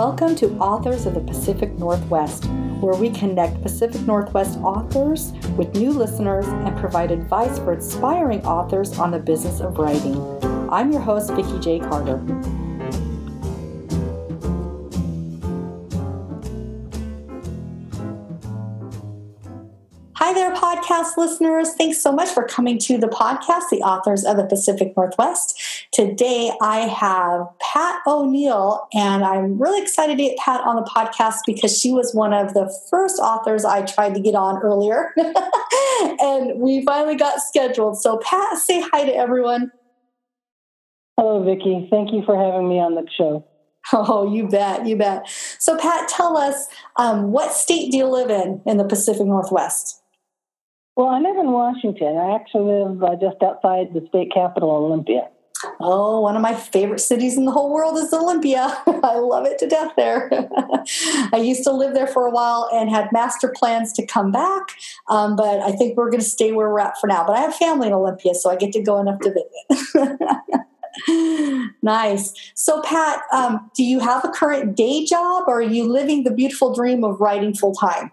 Welcome to Authors of the Pacific Northwest, where we connect Pacific Northwest authors with new listeners and provide advice for aspiring authors on the business of writing. I'm your host, Vicki J. Carter. Hi there, podcast listeners. Thanks so much for coming to the podcast, the authors of the Pacific Northwest. Today I have Pat O'Neill, and I'm really excited to get Pat on the podcast because she was one of the first authors I tried to get on earlier. and we finally got scheduled. So, Pat, say hi to everyone. Hello, Vicki. Thank you for having me on the show. Oh, you bet, you bet. So, Pat, tell us um, what state do you live in in the Pacific Northwest? Well, I live in Washington. I actually live uh, just outside the state capital, Olympia. Oh, one of my favorite cities in the whole world is Olympia. I love it to death there. I used to live there for a while and had master plans to come back, um, but I think we're going to stay where we're at for now. But I have family in Olympia, so I get to go enough to visit. nice. So, Pat, um, do you have a current day job or are you living the beautiful dream of writing full time?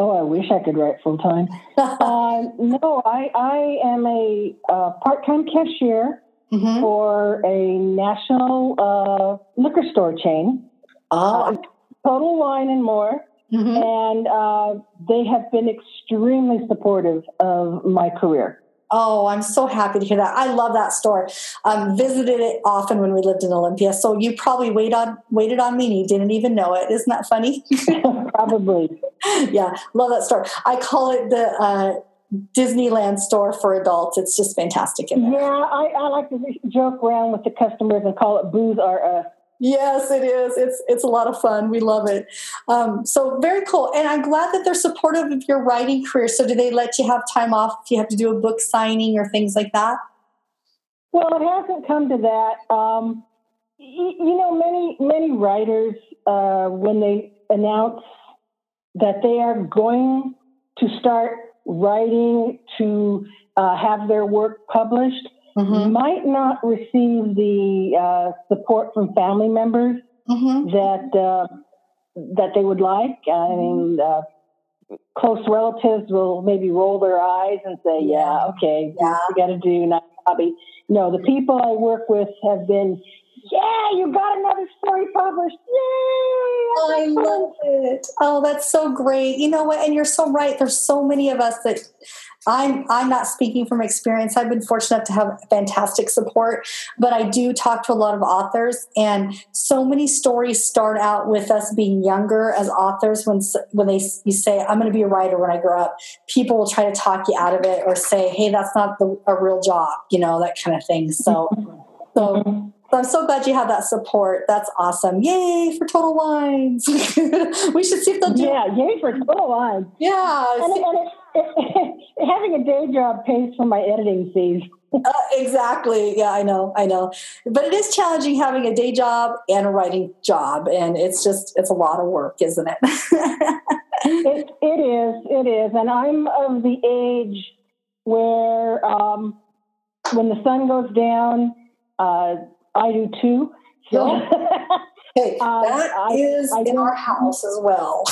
Oh, I wish I could write full time. uh, no, I, I am a uh, part time cashier mm-hmm. for a national uh, liquor store chain. Oh. Total Wine and More. Mm-hmm. And uh, they have been extremely supportive of my career. Oh, I'm so happy to hear that. I love that store. Um, visited it often when we lived in Olympia. So you probably wait on waited on me and you didn't even know it. Isn't that funny? probably. yeah, love that store. I call it the uh, Disneyland store for adults. It's just fantastic. in there. Yeah, I, I, like to joke around with the customers and call it Booze R Us. Yes, it is. It's it's a lot of fun. We love it. Um, so very cool, and I'm glad that they're supportive of your writing career. So, do they let you have time off if you have to do a book signing or things like that? Well, it hasn't come to that. Um, you, you know, many many writers uh, when they announce that they are going to start writing to uh, have their work published, mm-hmm. might not receive the uh, support from family members mm-hmm. that uh, that they would like. I mean, uh, close relatives will maybe roll their eyes and say, "Yeah, okay, yeah. we got to do not hobby." No, the people I work with have been, "Yeah, you got another story published! Yay!" I love it. Oh, that's so great. You know what? And you're so right. There's so many of us that I'm I'm not speaking from experience. I've been fortunate to have fantastic support, but I do talk to a lot of authors, and so many stories start out with us being younger as authors. When when they you say I'm going to be a writer when I grow up, people will try to talk you out of it or say, "Hey, that's not the, a real job," you know that kind of thing. So, so so I'm so glad you have that support. That's awesome. Yay for Total Wines. we should see if they'll do Yeah, yay for Total Wines. Yeah. And, and it, having a day job pays for my editing fees. uh, exactly. Yeah, I know. I know. But it is challenging having a day job and a writing job. And it's just, it's a lot of work, isn't it? it, it is. It is. And I'm of the age where um, when the sun goes down, uh, I do too. So, hey, um, that I, is I, in our house as well.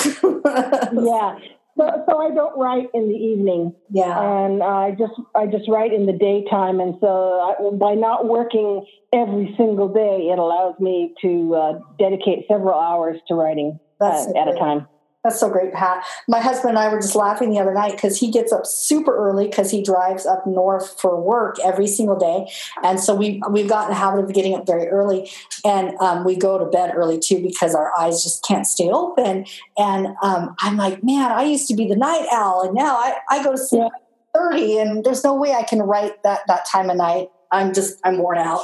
yeah. So, so I don't write in the evening. Yeah. And I just I just write in the daytime, and so I, by not working every single day, it allows me to uh, dedicate several hours to writing uh, at a time. That's so great, Pat. My husband and I were just laughing the other night because he gets up super early because he drives up north for work every single day, and so we we've gotten the habit of getting up very early, and um, we go to bed early too because our eyes just can't stay open. And um, I'm like, man, I used to be the night owl, and now I, I go to sleep yeah. thirty, and there's no way I can write that that time of night. I'm just I'm worn out.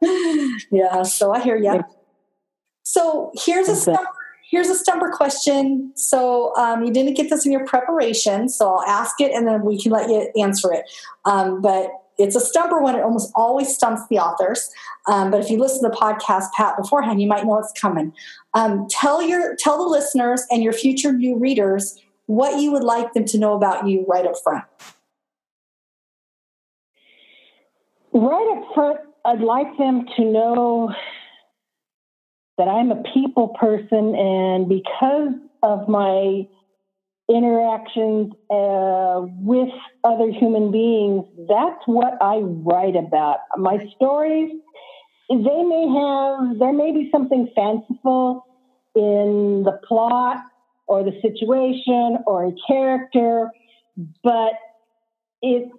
yeah, so I hear you. So here's a summary here's a stumper question. So um, you didn't get this in your preparation, so I'll ask it and then we can let you answer it. Um, but it's a stumper one. It almost always stumps the authors. Um, but if you listen to the podcast, Pat, beforehand, you might know it's coming. Um, tell your tell the listeners and your future new readers what you would like them to know about you right up front. Right up front, I'd like them to know that I'm a people person, and because of my interactions uh, with other human beings, that's what I write about. My stories, they may have, there may be something fanciful in the plot or the situation or a character, but it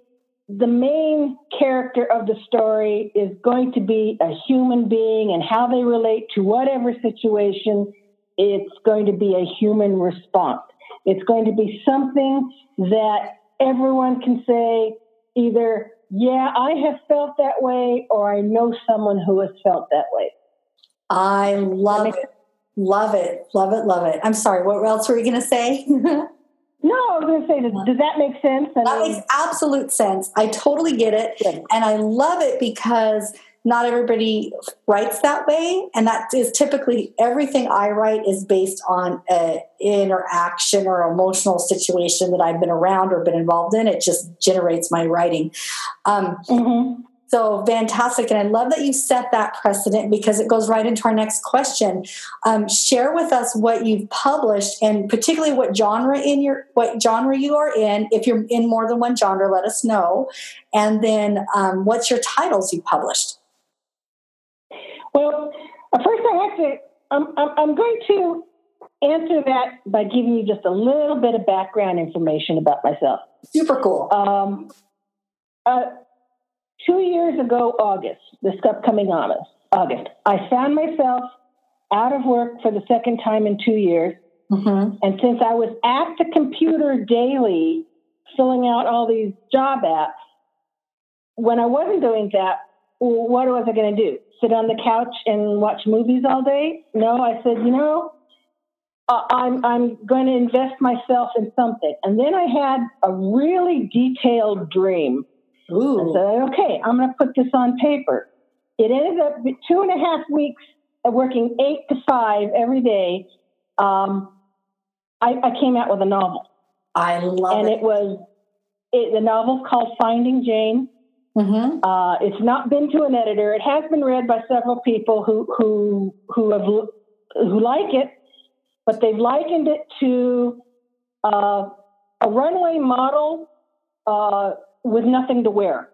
the main character of the story is going to be a human being and how they relate to whatever situation, it's going to be a human response. It's going to be something that everyone can say either, yeah, I have felt that way, or I know someone who has felt that way. I love it. Love it. Love it. Love it. I'm sorry. What else were you going to say? No, I was going to say, does, does, that make sense? I that makes absolute sense. I totally get it. Good. And I love it because not everybody writes that way and that is typically everything i write is based on an interaction or emotional situation that i've been around or been involved in it just generates my writing um, mm-hmm. So fantastic. And i love that you set that precedent because it goes right into our next question. Um, share with us what you've published and particularly what genre in your what genre you are in. If you're in more than one genre let us know. And then um, what's your titles you published? Well, uh, first I have to, I'm, I'm going to answer that by giving you just a little bit of background information about myself. Super cool. Um, uh, two years ago, August, this upcoming August, August, I found myself out of work for the second time in two years. Mm-hmm. And since I was at the computer daily, filling out all these job apps, when I wasn't doing that, what was I going to do? sit on the couch and watch movies all day. No, I said, you know, uh, I'm I'm going to invest myself in something. And then I had a really detailed dream. Ooh. I said, okay, I'm going to put this on paper. It ended up two and a half weeks of working eight to five every day. Um, I, I, came out with a novel. I love and it. And it was it, the novel's called Finding Jane. Mm-hmm. Uh, it's not been to an editor. It has been read by several people who who who have who like it, but they've likened it to uh, a runway model uh, with nothing to wear.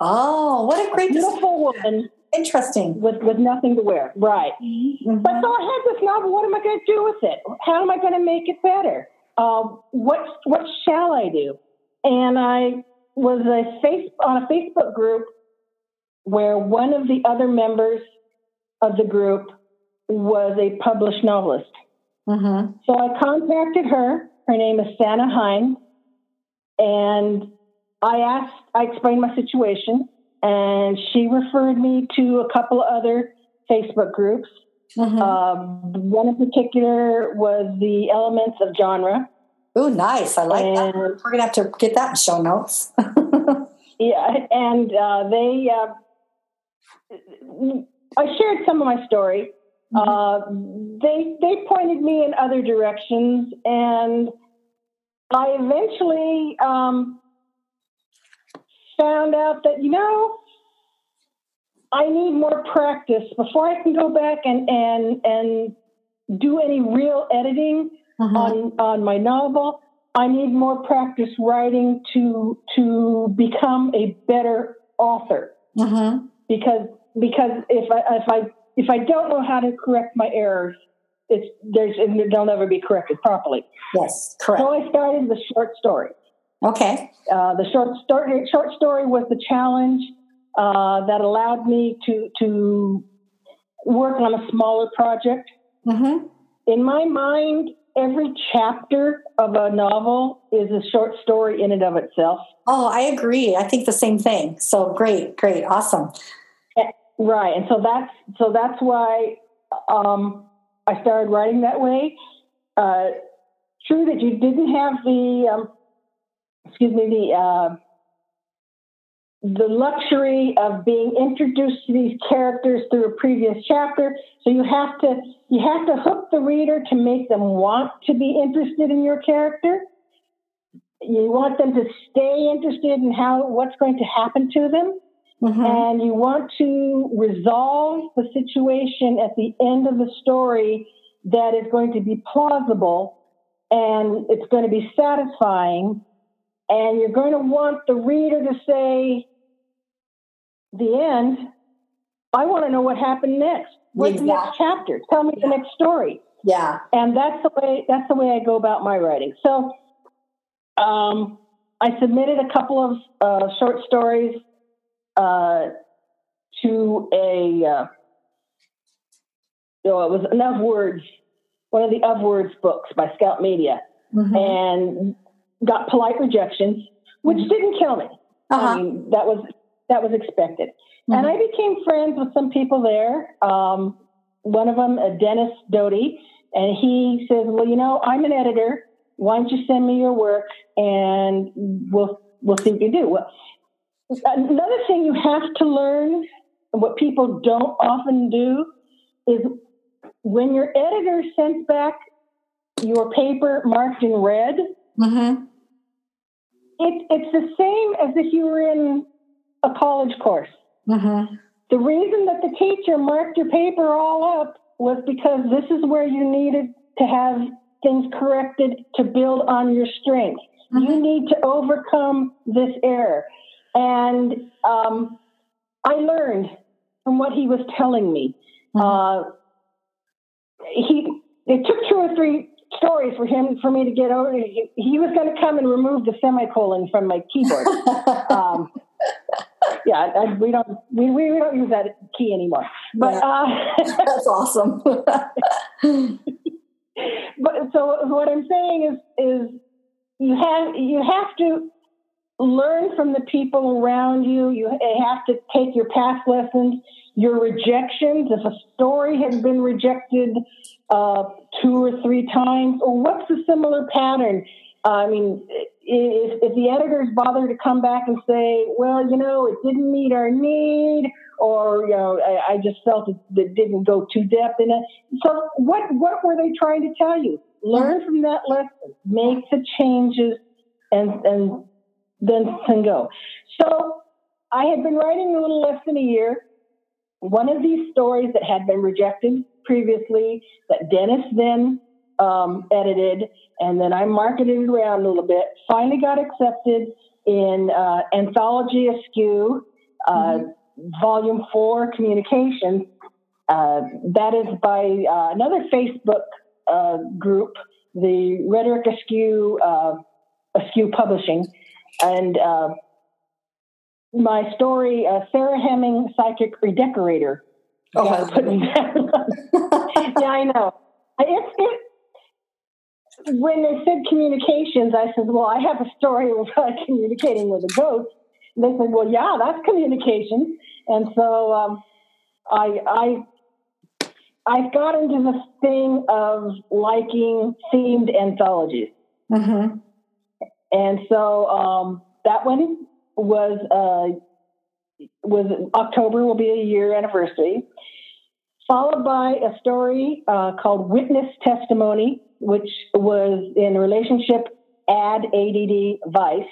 Oh, what a great beautiful woman! Interesting with with nothing to wear, right? Mm-hmm. But so I had this novel. What am I going to do with it? How am I going to make it better? Uh, what what shall I do? And I was a face on a Facebook group where one of the other members of the group was a published novelist. Mm-hmm. So I contacted her. Her name is Santa Hine, and I asked. I explained my situation, and she referred me to a couple of other Facebook groups. Mm-hmm. Um, one in particular was the Elements of Genre, Oh, nice. I like and, that. We're going to have to get that in show notes. yeah. And uh, they, uh, I shared some of my story. Mm-hmm. Uh, they, they pointed me in other directions. And I eventually um, found out that, you know, I need more practice before I can go back and, and, and do any real editing mm-hmm. on on my novel. I need more practice writing to to become a better author. Mm-hmm. Because because if I if I if I don't know how to correct my errors, it's there's and they'll never be corrected properly. Yes, correct. So I started the short story. Okay. Uh, the short story short story was the challenge uh, that allowed me to to work on a smaller project. Mm-hmm. In my mind, every chapter of a novel is a short story in and of itself. Oh, I agree. I think the same thing. So great, great, awesome. Eh, right, and so that's so that's why um, I started writing that way. Uh, true that you didn't have the um, excuse me the uh, the luxury of being introduced to these characters through a previous chapter. So you have to you have to hook the reader to make them want to be interested in your character. You want them to stay interested in how what's going to happen to them. mm-hmm. and you want to resolve the situation at the end of the story that is going to be plausible and it's going to be satisfying, and you're going to want the reader to say, the end, I want to know what happened next. What's exactly. the next chapter? Tell me yeah. the next story. Yeah. And that's the way that's the way I go about my writing. So um, I submitted a couple of uh, short stories uh, to a uh, oh, it was enough words, one of the of words books by Scout Media, mm-hmm. and got polite rejections, which mm-hmm. didn't kill me. Uh-huh. I mean, that was that was expected. Mm-hmm. And I became friends with some people there. Um, one of them, uh, Dennis Doty, and he says, "Well, you know, I'm an editor. Why don't you send me your work, and we'll we'll see what you do." Well, another thing you have to learn, what people don't often do, is when your editor sends back your paper marked in red. Mm-hmm. It, it's the same as if you were in a college course. Mm-hmm. The reason that the teacher marked your paper all up was because this is where you needed to have things corrected to build on your strength. Mm-hmm. You need to overcome this error. And um, I learned from what he was telling me. Mm-hmm. Uh, he it took two or three stories for him for me to get over. He, he was going to come and remove the semicolon from my keyboard. um, yeah, I, we don't we, we don't use that key anymore. But yeah. uh, that's awesome. but so what I'm saying is is you have you have to learn from the people around you. You have to take your past lessons, your rejections. If a story has been rejected uh, two or three times, or what's the similar pattern? I mean, if, if the editors bother to come back and say, well, you know, it didn't meet our need, or you know, I, I just felt it, it didn't go too depth in it. So, what what were they trying to tell you? Learn from that lesson, make the changes, and and then can go. So, I had been writing a little less than a year. One of these stories that had been rejected previously, that Dennis then um, edited, and then I marketed it around a little bit. Finally got accepted in uh, Anthology Askew, uh, mm-hmm. Volume 4 Communications. Uh, that is by uh, another Facebook uh, group, the Rhetoric Askew, uh, Askew Publishing. And my story, Sarah Hemming, Psychic Redecorator. Oh, yeah, yeah, I know. It's, it, when they said communications, I said, "Well, I have a story about communicating with a ghost." And they said, "Well, yeah, that's communication." And so um, I, I, I've got into the thing of liking themed anthologies, mm-hmm. And so um, that one was uh, was October will be a year anniversary, followed by a story uh, called Witness Testimony which was in relationship ad ADD Vice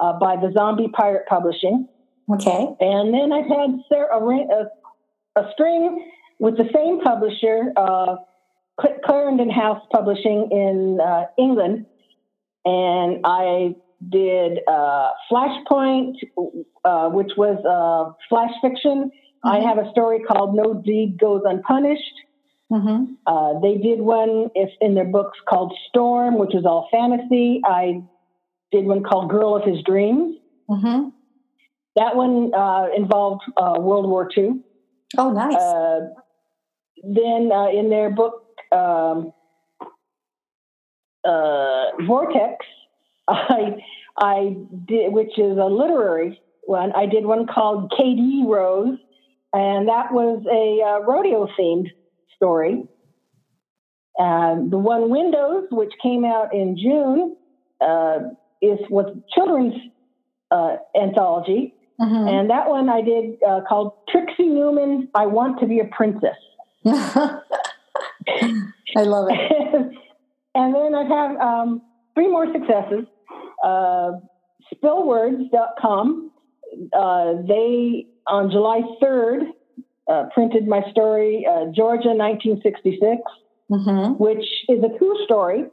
uh, by the Zombie Pirate Publishing. Okay. And then I've had Sarah, a, a, string with the same publisher, uh, Clarendon House Publishing in uh, England. And I did uh, Flashpoint, uh, which was uh, flash fiction. Mm-hmm. I have a story called No Deed Goes Unpunished. Mm-hmm. Uh, they did one if in their books called Storm, which is all fantasy. I did one called Girl of His Dreams. Mm-hmm. That one uh, involved uh, World War II. Oh, nice. Uh, then uh, in their book um, uh, Vortex, I I did, which is a literary one. I did one called KD Rose, and that was a rodeo themed story. The one Windows, which came out in June, uh, is was children's uh, anthology, mm-hmm. and that one I did uh, called Trixie Newman. I want to be a princess. I love it. and then I have um, three more successes. Uh, Spillwords.com. uh, they on July 3rd uh, printed my story, uh, Georgia 1966, mm-hmm. which is a true story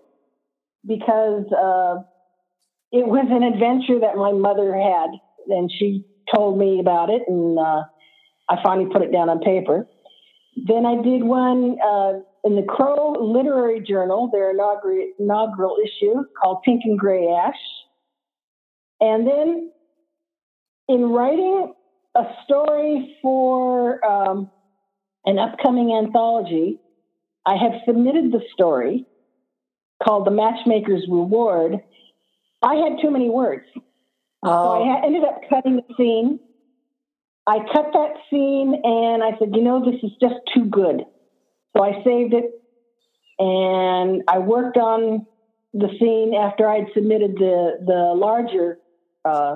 because uh, it was an adventure that my mother had, and she told me about it, and uh, I finally put it down on paper. Then I did one uh, in the Crow Literary Journal, their inaugural, inaugural issue called Pink and Gray Ash. And then in writing a story for um, an upcoming anthology, I have submitted the story called The Matchmaker's Reward. I had too many words. Oh. So I ended up cutting the scene. I cut that scene and I said, you know, this is just too good. So I saved it and I worked on the scene after I'd submitted the, the larger uh,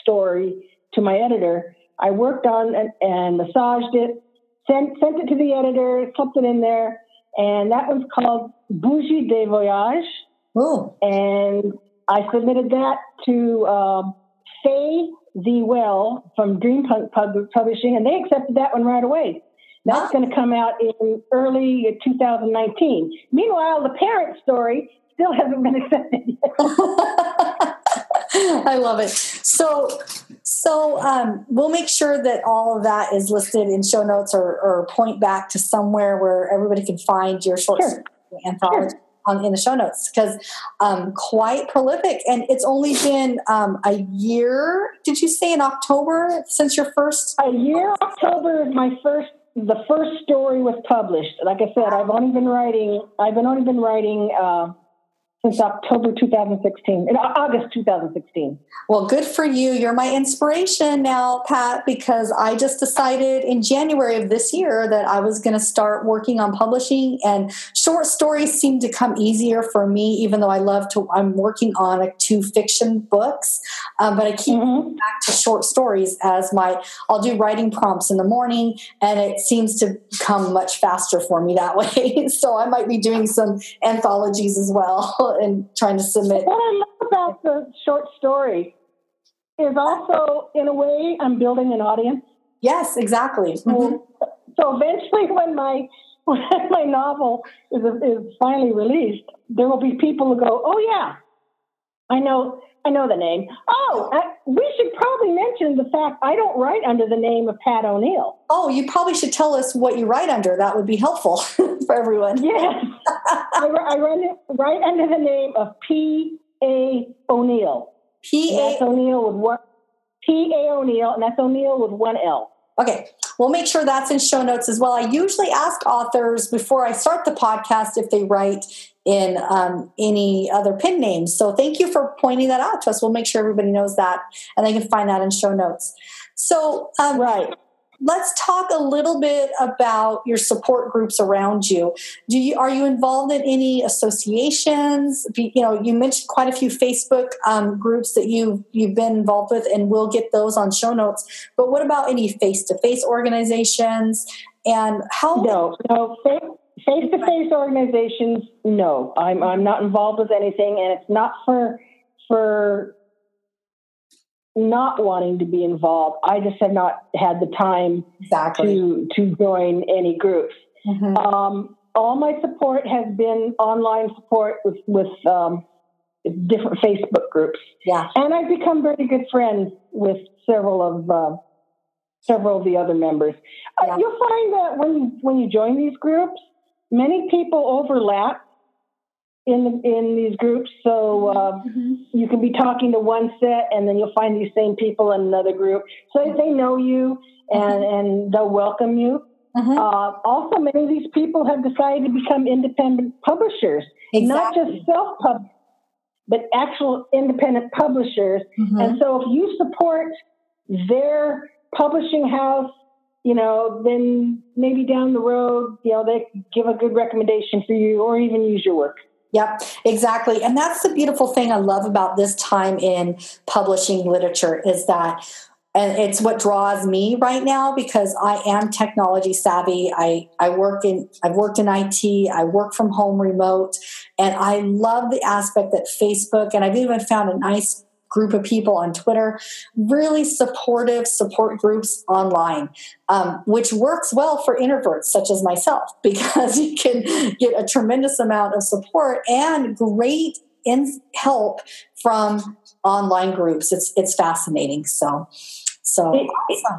story to my editor. I worked on and, and massaged it, sent, sent it to the editor, something in there, and that was called Bougie de Voyage. Ooh. And I submitted that to um, Faye the Well from Dreampunk Publishing, and they accepted that one right away. That's going to come out in early 2019. Meanwhile, the parent story still hasn't been accepted yet. I love it. So, so um, we'll make sure that all of that is listed in show notes or, or point back to somewhere where everybody can find your short sure. anthology. Sure. On, in the show notes because um, quite prolific and it's only been um, a year did you say in october since your first a year october is my first the first story was published. Like i said i've only been writing i've been only been writing uh, since October 2016, in August 2016. Well, good for you. You're my inspiration now, Pat, because I just decided in January of this year that I was going to start working on publishing, and short stories seem to come easier for me, even though I love to. I'm working on a, two fiction books, um, but I keep mm-hmm. back to short stories as my. I'll do writing prompts in the morning, and it seems to come much faster for me that way. so I might be doing some anthologies as well and trying to submit. What I love about the short story is also, in a way, I'm building an audience. Yes, exactly. Mm-hmm. So eventually, when my when my novel is, is finally released, there will be people who go, "Oh yeah, I know." I know the name. Oh, I, we should probably mention the fact I don't write under the name of Pat O'Neill. Oh, you probably should tell us what you write under. That would be helpful for everyone. Yes. I, I run right under the name of P. A. O'Neill. P. A. O'Neill with one. P. A. O'Neill, and that's O'Neill with one L. Okay, we'll make sure that's in show notes as well. I usually ask authors before I start the podcast if they write in um, any other pin names. So thank you for pointing that out to us. We'll make sure everybody knows that and they can find that in show notes. So, um, right let's talk a little bit about your support groups around you. Do you are you involved in any associations? You know, you mentioned quite a few Facebook um, groups that you you've been involved with, and we'll get those on show notes. But what about any face to face organizations? And how? No, no. Face to face organizations, no. I'm I'm not involved with anything, and it's not for for not wanting to be involved. I just have not had the time exactly. to to join any groups. Mm-hmm. Um, all my support has been online support with with um, different Facebook groups. Yeah, and I've become very good friends with several of uh, several of the other members. Uh, yeah. Uh, you'll find that when you when you join these groups, many people overlap in in these groups. So uh, mm-hmm. you can be talking to one set, and then you'll find these same people in another group. So they know you, and mm-hmm. and they'll welcome you. Mm-hmm. Uh, also, many of these people have decided to become independent publishers, exactly. not just self pub, but actual independent publishers. Mm-hmm. And so, if you support their publishing house you know, then maybe down the road, you know, they give a good recommendation for you or even use your work. Yep, exactly. And that's the beautiful thing I love about this time in publishing literature is that and it's what draws me right now because I am technology savvy. I, I work in I've worked in IT, I work from home remote, and I love the aspect that Facebook and I've even found a nice group of people on Twitter, really supportive support groups online, um, which works well for introverts such as myself because you can get a tremendous amount of support and great in help from online groups. It's it's fascinating. So, so it,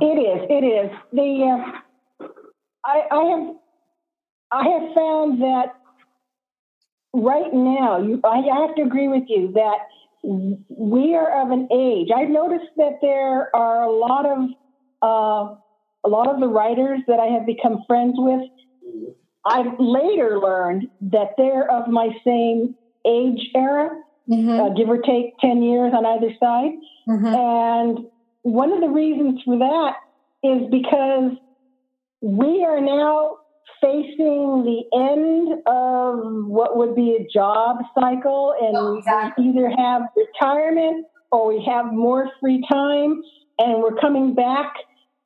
it is. It is the. Uh, I, I have I have found that right now, you, I have to agree with you that we are of an age. I've noticed that there are a lot of uh, a lot of the writers that I have become friends with. I've later learned that they're of my same age era, mm-hmm. uh, give or take ten years on either side. Mm-hmm. And one of the reasons for that is because we are now facing the end of what would be a job cycle, and oh, exactly. we either have retirement or we have more free time, and we're coming back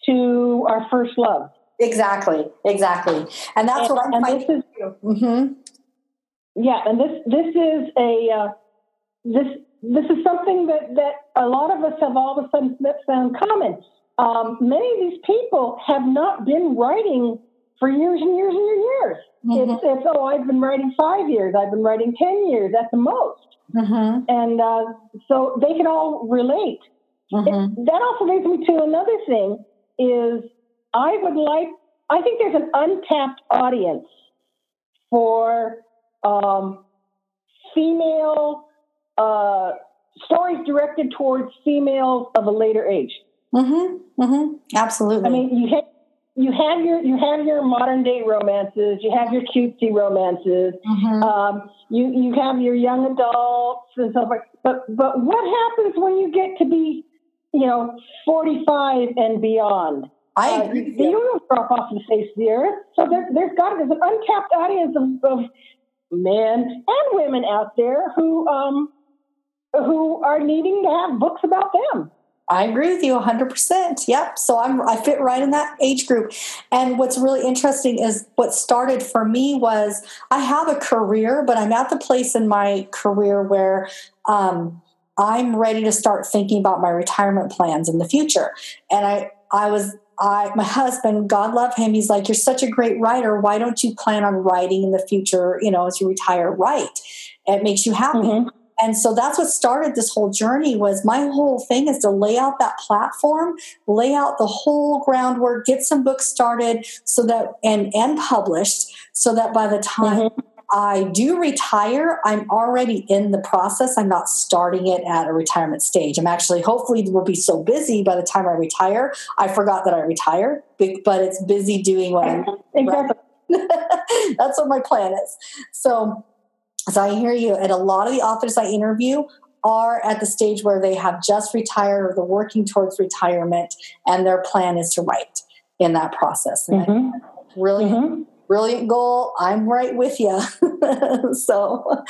to our first love. Exactly, exactly, and that's and, what I'm and finding. This is, mm-hmm. Yeah, and this this is a uh, this this is something that that a lot of us have all of a sudden found common. Um, many of these people have not been writing for years and years and years. Mm-hmm. It's, it's, oh, I've been writing five years, I've been writing 10 years at the most. Mm-hmm. And uh, so they can all relate. Mm-hmm. It, that also leads me to another thing is I would like, I think there's an untapped audience for um, female uh, stories directed towards females of a later age. Mm-hmm. Mm-hmm. Absolutely. I mean, you hit you have your you have your modern day romances, you have your cutesy romances, mm-hmm. um, you you have your young adults and stuff like. But but what happens when you get to be, you know, forty five and beyond? I uh, agree. Uh, you don't drop off the face of the earth. So there, there's got there's an untapped audience of, of men and women out there who um who are needing to have books about them. I agree with you 100%. Yep. So I'm I fit right in that age group. And what's really interesting is what started for me was I have a career, but I'm at the place in my career where um, I'm ready to start thinking about my retirement plans in the future. And I I was I my husband, God love him, he's like, You're such a great writer. Why don't you plan on writing in the future, you know, as you retire, write? It makes you happy. Mm-hmm and so that's what started this whole journey was my whole thing is to lay out that platform lay out the whole groundwork get some books started so that and and published so that by the time mm-hmm. I do retire, I'm already in the process. I'm not starting it at a retirement stage. I'm actually, hopefully, will be so busy by the time I retire. I forgot that I retired, but it's busy doing what I'm. Exactly. That's what my plan is. So so I hear you. And a lot of the authors I interview are at the stage where they have just retired or they're working towards retirement and their plan is to write in that process. Mm-hmm. Really mm-hmm. brilliant goal. I'm right with you. so,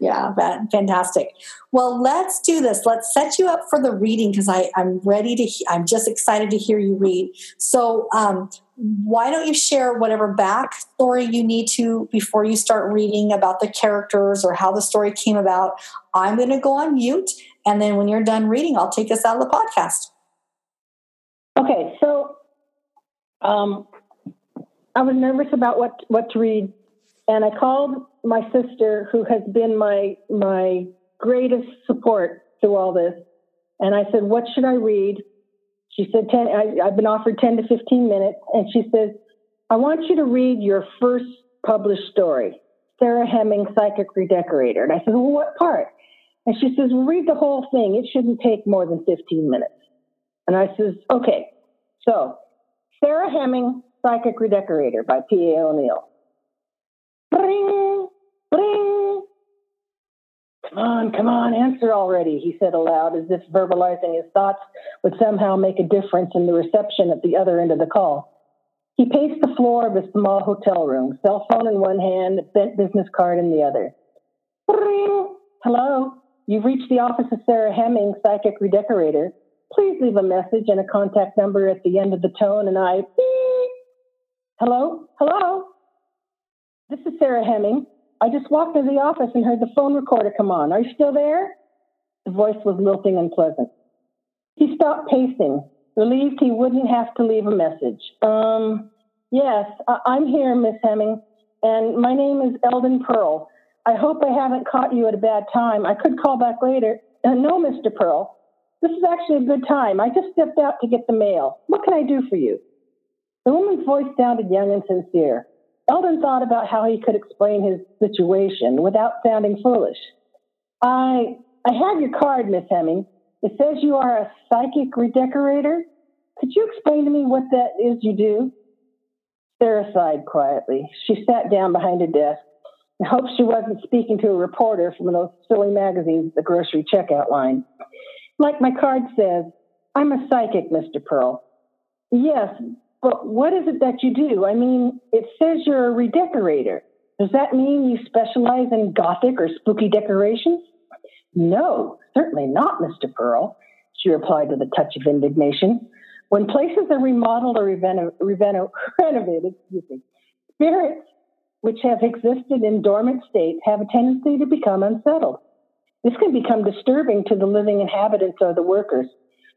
yeah, fantastic. Well, let's do this. Let's set you up for the reading because I'm ready to, he- I'm just excited to hear you read. So, um, why don't you share whatever backstory you need to before you start reading about the characters or how the story came about? I'm going to go on mute. And then when you're done reading, I'll take us out of the podcast. Okay. So um, I was nervous about what, what to read. And I called my sister, who has been my, my greatest support through all this. And I said, What should I read? She said, 10, I, I've been offered 10 to 15 minutes. And she says, I want you to read your first published story, Sarah Hemming, Psychic Redecorator. And I said, Well, what part? And she says, Well, read the whole thing. It shouldn't take more than 15 minutes. And I says, Okay. So, Sarah Hemming, Psychic Redecorator by P.A. O'Neill. Bring, bring, Come on, come on, answer already, he said aloud, as if verbalizing his thoughts would somehow make a difference in the reception at the other end of the call. He paced the floor of his small hotel room, cell phone in one hand, bent business card in the other. Ring. Hello, you've reached the office of Sarah Hemming, psychic redecorator. Please leave a message and a contact number at the end of the tone, and I. Beep. Hello, hello. This is Sarah Hemming. I just walked into the office and heard the phone recorder come on. Are you still there? The voice was lilting and pleasant. He stopped pacing, relieved he wouldn't have to leave a message. Um, yes, I- I'm here, Miss Hemming, and my name is Eldon Pearl. I hope I haven't caught you at a bad time. I could call back later. Uh, no, Mr. Pearl. This is actually a good time. I just stepped out to get the mail. What can I do for you? The woman's voice sounded young and sincere. Eldon thought about how he could explain his situation without sounding foolish. I I have your card, Miss Hemming. It says you are a psychic redecorator. Could you explain to me what that is you do? Sarah sighed quietly. She sat down behind a desk and hoped she wasn't speaking to a reporter from those silly magazines at the grocery checkout line. Like my card says, I'm a psychic, Mr. Pearl. Yes, but what is it that you do? I mean, it says you're a redecorator. Does that mean you specialize in gothic or spooky decorations? No, certainly not, Mr. Pearl, she replied with a touch of indignation. When places are remodeled or reno- reno- renovated, me, spirits which have existed in dormant states have a tendency to become unsettled. This can become disturbing to the living inhabitants or the workers.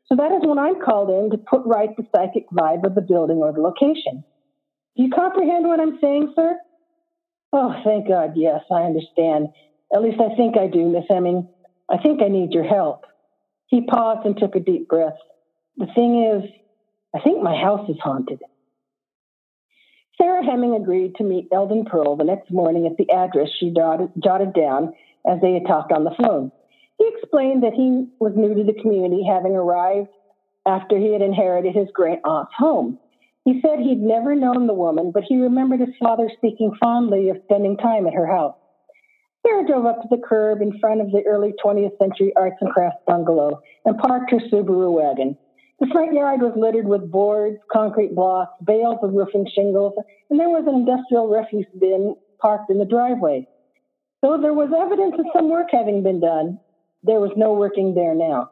So that is when I'm called in to put right the psychic vibe of the building or the location. Do you comprehend what I'm saying, sir? Oh, thank God, yes, I understand. At least I think I do, Miss Hemming. I think I need your help. He paused and took a deep breath. The thing is, I think my house is haunted. Sarah Hemming agreed to meet Eldon Pearl the next morning at the address she jotted, jotted down as they had talked on the phone. He explained that he was new to the community, having arrived after he had inherited his great aunt's home. He said he'd never known the woman, but he remembered his father speaking fondly of spending time at her house. Sarah drove up to the curb in front of the early 20th century arts and crafts bungalow and parked her Subaru wagon. The front yard was littered with boards, concrete blocks, bales of roofing shingles, and there was an industrial refuse bin parked in the driveway. Though there was evidence of some work having been done, there was no working there now.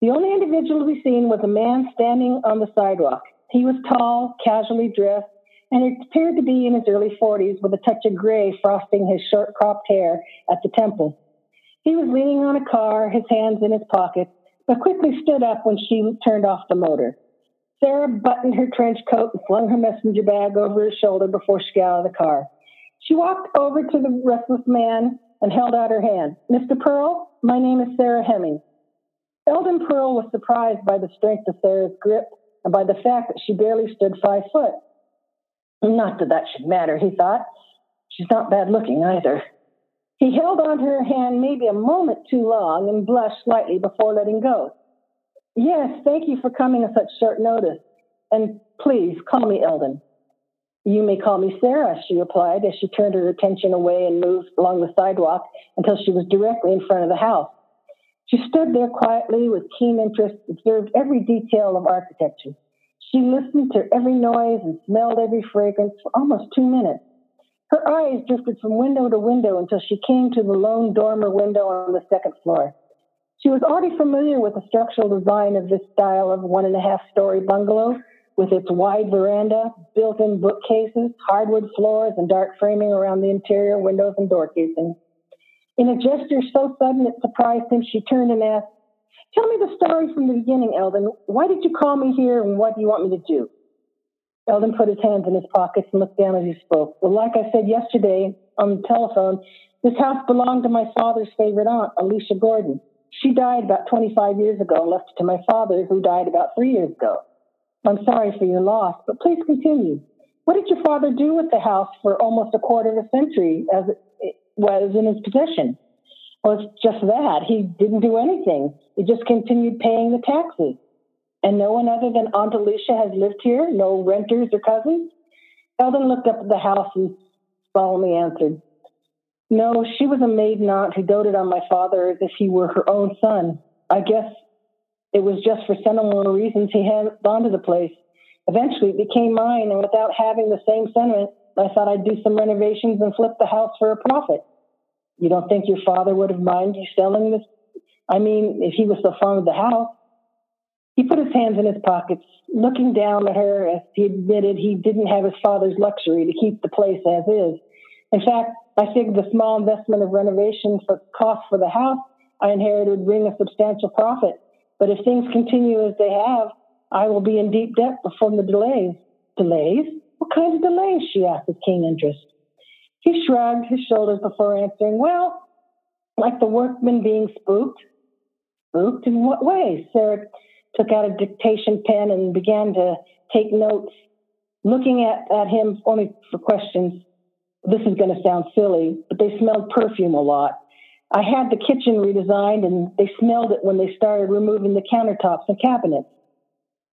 The only individual to be seen was a man standing on the sidewalk. He was tall, casually dressed, and appeared to be in his early 40s with a touch of gray frosting his short cropped hair at the temple. He was leaning on a car, his hands in his pockets, but quickly stood up when she turned off the motor. Sarah buttoned her trench coat and flung her messenger bag over her shoulder before she got out of the car. She walked over to the restless man and held out her hand. Mr. Pearl, my name is Sarah Hemming. Eldon Pearl was surprised by the strength of Sarah's grip and by the fact that she barely stood five foot. Not that that should matter, he thought. She's not bad looking either. He held onto her hand maybe a moment too long and blushed slightly before letting go. Yes, thank you for coming at such short notice. And please call me Eldon. You may call me Sarah, she replied as she turned her attention away and moved along the sidewalk until she was directly in front of the house. She stood there quietly with keen interest, observed every detail of architecture. She listened to every noise and smelled every fragrance for almost two minutes. Her eyes drifted from window to window until she came to the lone dormer window on the second floor. She was already familiar with the structural design of this style of one and a half story bungalow with its wide veranda, built in bookcases, hardwood floors, and dark framing around the interior windows and door casings. In a gesture so sudden it surprised him, she turned and asked, Tell me the story from the beginning, Eldon. Why did you call me here and what do you want me to do? Eldon put his hands in his pockets and looked down as he spoke. Well, like I said yesterday on the telephone, this house belonged to my father's favorite aunt, Alicia Gordon. She died about 25 years ago and left it to my father, who died about three years ago. I'm sorry for your loss, but please continue. What did your father do with the house for almost a quarter of a century as it was in his possession? Well, it's just that. He didn't do anything. He just continued paying the taxes. And no one other than Aunt Alicia has lived here? No renters or cousins? Eldon looked up at the house and solemnly answered, No, she was a maiden aunt who doted on my father as if he were her own son. I guess it was just for sentimental reasons he held on to the place. Eventually, it became mine, and without having the same sentiment, I thought I'd do some renovations and flip the house for a profit. You don't think your father would have minded you selling this? I mean, if he was so fond of the house. He put his hands in his pockets, looking down at her as he admitted he didn't have his father's luxury to keep the place as is. In fact, I figured the small investment of renovation for cost for the house I inherited would bring a substantial profit. But if things continue as they have, I will be in deep debt from the delays. Delays? What kind of delays? She asked with keen interest. He shrugged his shoulders before answering, Well, like the workmen being spooked. Spooked in what way? Sarah took out a dictation pen and began to take notes, looking at, at him only for questions. This is going to sound silly, but they smelled perfume a lot. I had the kitchen redesigned and they smelled it when they started removing the countertops and cabinets.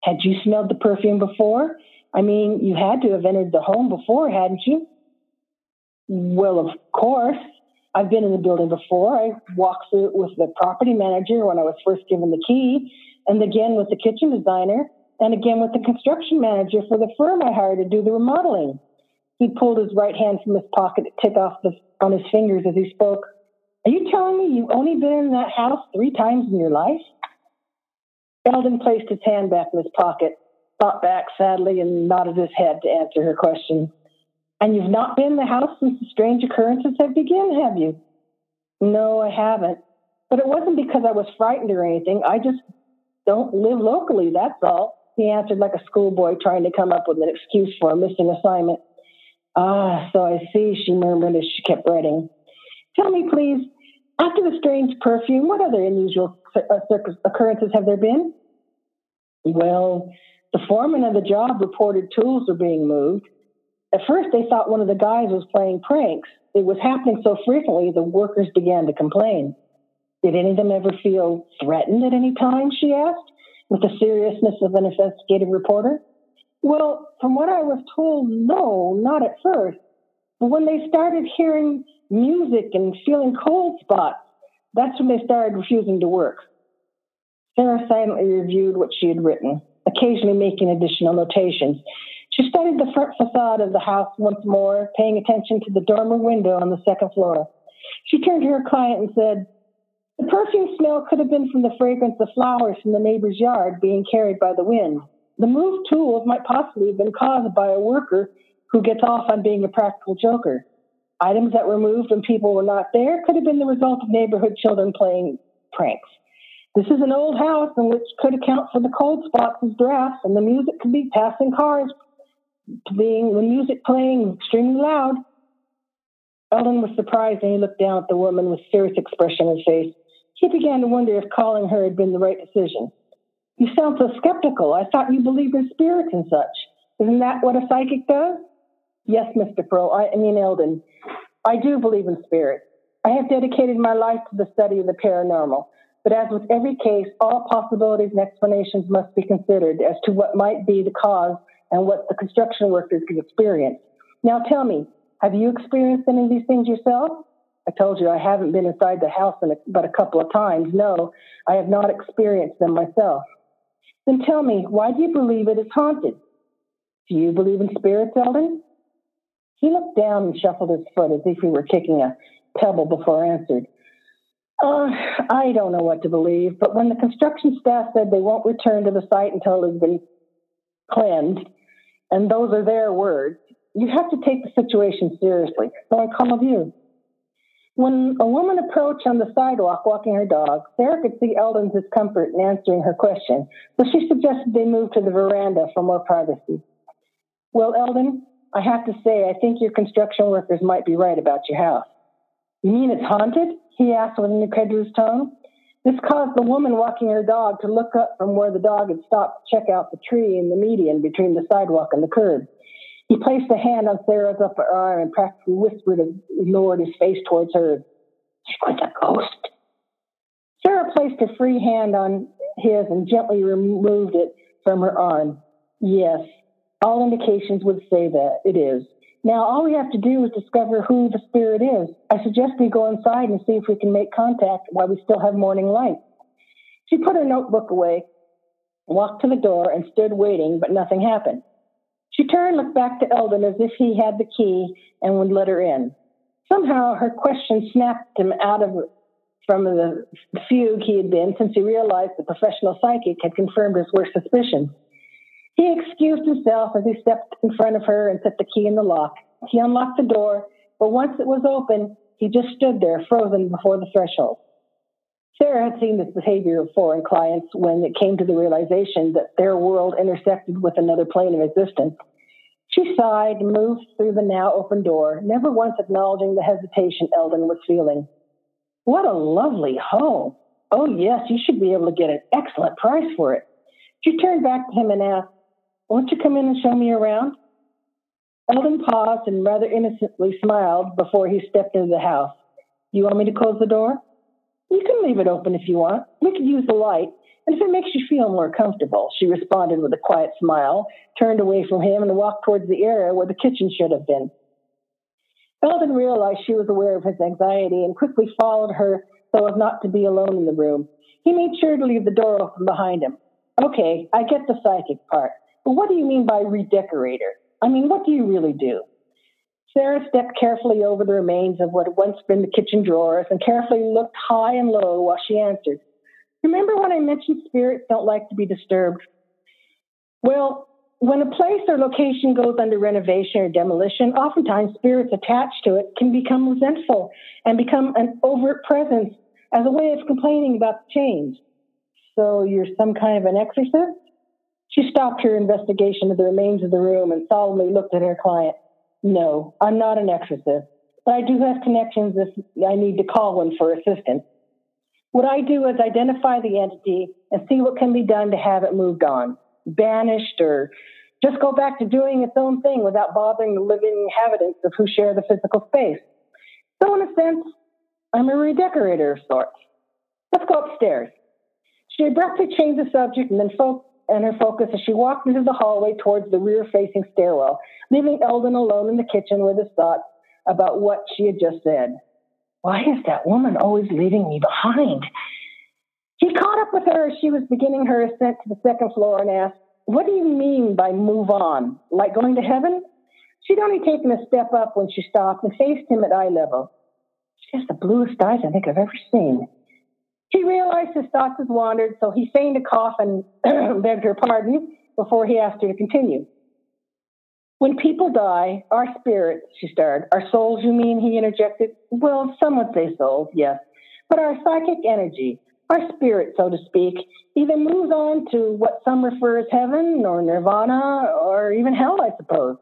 Had you smelled the perfume before? I mean, you had to have entered the home before, hadn't you? Well, of course. I've been in the building before. I walked through it with the property manager when I was first given the key, and again with the kitchen designer, and again with the construction manager for the firm I hired to do the remodeling. He pulled his right hand from his pocket to tick off the, on his fingers as he spoke. Are you telling me you've only been in that house three times in your life? Eldon placed his hand back in his pocket, thought back sadly, and nodded his head to answer her question. And you've not been in the house since the strange occurrences have begun, have you? No, I haven't. But it wasn't because I was frightened or anything. I just don't live locally, that's all. He answered like a schoolboy trying to come up with an excuse for a missing assignment. Ah, so I see, she murmured as she kept writing. Tell me, please, after the strange perfume, what other unusual uh, occurrences have there been? Well, the foreman of the job reported tools were being moved. At first, they thought one of the guys was playing pranks. It was happening so frequently, the workers began to complain. Did any of them ever feel threatened at any time? She asked, with the seriousness of an investigative reporter. Well, from what I was told, no, not at first. But when they started hearing music and feeling cold spots, that's when they started refusing to work. Sarah silently reviewed what she had written, occasionally making additional notations. She studied the front facade of the house once more, paying attention to the dormer window on the second floor. She turned to her client and said, The perfume smell could have been from the fragrance of flowers from the neighbor's yard being carried by the wind. The moved tools might possibly have been caused by a worker who gets off on being a practical joker. Items that were moved when people were not there could have been the result of neighborhood children playing pranks. This is an old house, and which could account for the cold spots as drafts, and the music could be passing cars being the music playing extremely loud. Eldon was surprised and he looked down at the woman with serious expression on his face. He began to wonder if calling her had been the right decision. You sound so skeptical. I thought you believed in spirits and such. Isn't that what a psychic does? Yes, Mr. Pro. I, I mean, Eldon. I do believe in spirits. I have dedicated my life to the study of the paranormal. But as with every case, all possibilities and explanations must be considered as to what might be the cause and what the construction workers could experience. Now tell me, have you experienced any of these things yourself? I told you I haven't been inside the house in a, but a couple of times. No, I have not experienced them myself. Then tell me, why do you believe it is haunted? Do you believe in spirits, Eldon? He looked down and shuffled his foot as if he were kicking a pebble before answered. Uh, I don't know what to believe, but when the construction staff said they won't return to the site until it has been cleansed, and those are their words, you have to take the situation seriously. So I called you. When a woman approached on the sidewalk walking her dog, Sarah could see Eldon's discomfort in answering her question, so she suggested they move to the veranda for more privacy. Well, Eldon, I have to say, I think your construction workers might be right about your house. You mean it's haunted? He asked with an incredulous tone. This caused the woman walking her dog to look up from where the dog had stopped to check out the tree in the median between the sidewalk and the curb. He placed a hand on Sarah's upper arm and practically whispered and lowered his face towards her. She was a ghost. Sarah placed her free hand on his and gently removed it from her arm. Yes, all indications would say that it is. Now, all we have to do is discover who the spirit is. I suggest we go inside and see if we can make contact while we still have morning light. She put her notebook away, walked to the door, and stood waiting, but nothing happened. She turned, looked back to Eldon as if he had the key and would let her in. Somehow her question snapped him out of from the fugue he had been since he realized the professional psychic had confirmed his worst suspicions. He excused himself as he stepped in front of her and put the key in the lock. He unlocked the door, but once it was open, he just stood there, frozen before the threshold. Sarah had seen this behavior before in clients when it came to the realization that their world intersected with another plane of existence. She sighed moved through the now open door, never once acknowledging the hesitation Eldon was feeling. What a lovely home! Oh, yes, you should be able to get an excellent price for it. She turned back to him and asked, Won't you come in and show me around? Eldon paused and rather innocently smiled before he stepped into the house. Do you want me to close the door? You can leave it open if you want. We could use the light, and if it makes you feel more comfortable, she responded with a quiet smile, turned away from him, and walked towards the area where the kitchen should have been. Eldon realized she was aware of his anxiety and quickly followed her so as not to be alone in the room. He made sure to leave the door open behind him. Okay, I get the psychic part, but what do you mean by redecorator? I mean, what do you really do? Sarah stepped carefully over the remains of what had once been the kitchen drawers and carefully looked high and low while she answered. Remember when I mentioned spirits don't like to be disturbed? Well, when a place or location goes under renovation or demolition, oftentimes spirits attached to it can become resentful and become an overt presence as a way of complaining about the change. So you're some kind of an exorcist? She stopped her investigation of the remains of the room and solemnly looked at her client. No, I'm not an exorcist, but I do have connections if I need to call one for assistance. What I do is identify the entity and see what can be done to have it moved on, banished, or just go back to doing its own thing without bothering the living inhabitants of who share the physical space. So, in a sense, I'm a redecorator of sorts. Let's go upstairs. She abruptly changed the subject and then fo- and her focus as she walked into the hallway towards the rear facing stairwell, leaving Eldon alone in the kitchen with his thoughts about what she had just said. Why is that woman always leaving me behind? He caught up with her as she was beginning her ascent to the second floor and asked, What do you mean by move on? Like going to heaven? She'd only taken a step up when she stopped and faced him at eye level. She has the bluest eyes I think I've ever seen. He realized his thoughts had wandered, so he feigned a cough and begged her pardon before he asked her to continue. When people die, our spirits, she started. Our souls, you mean? He interjected. Well, some would say souls, yes. But our psychic energy, our spirit, so to speak, either moves on to what some refer as heaven or nirvana or even hell, I suppose.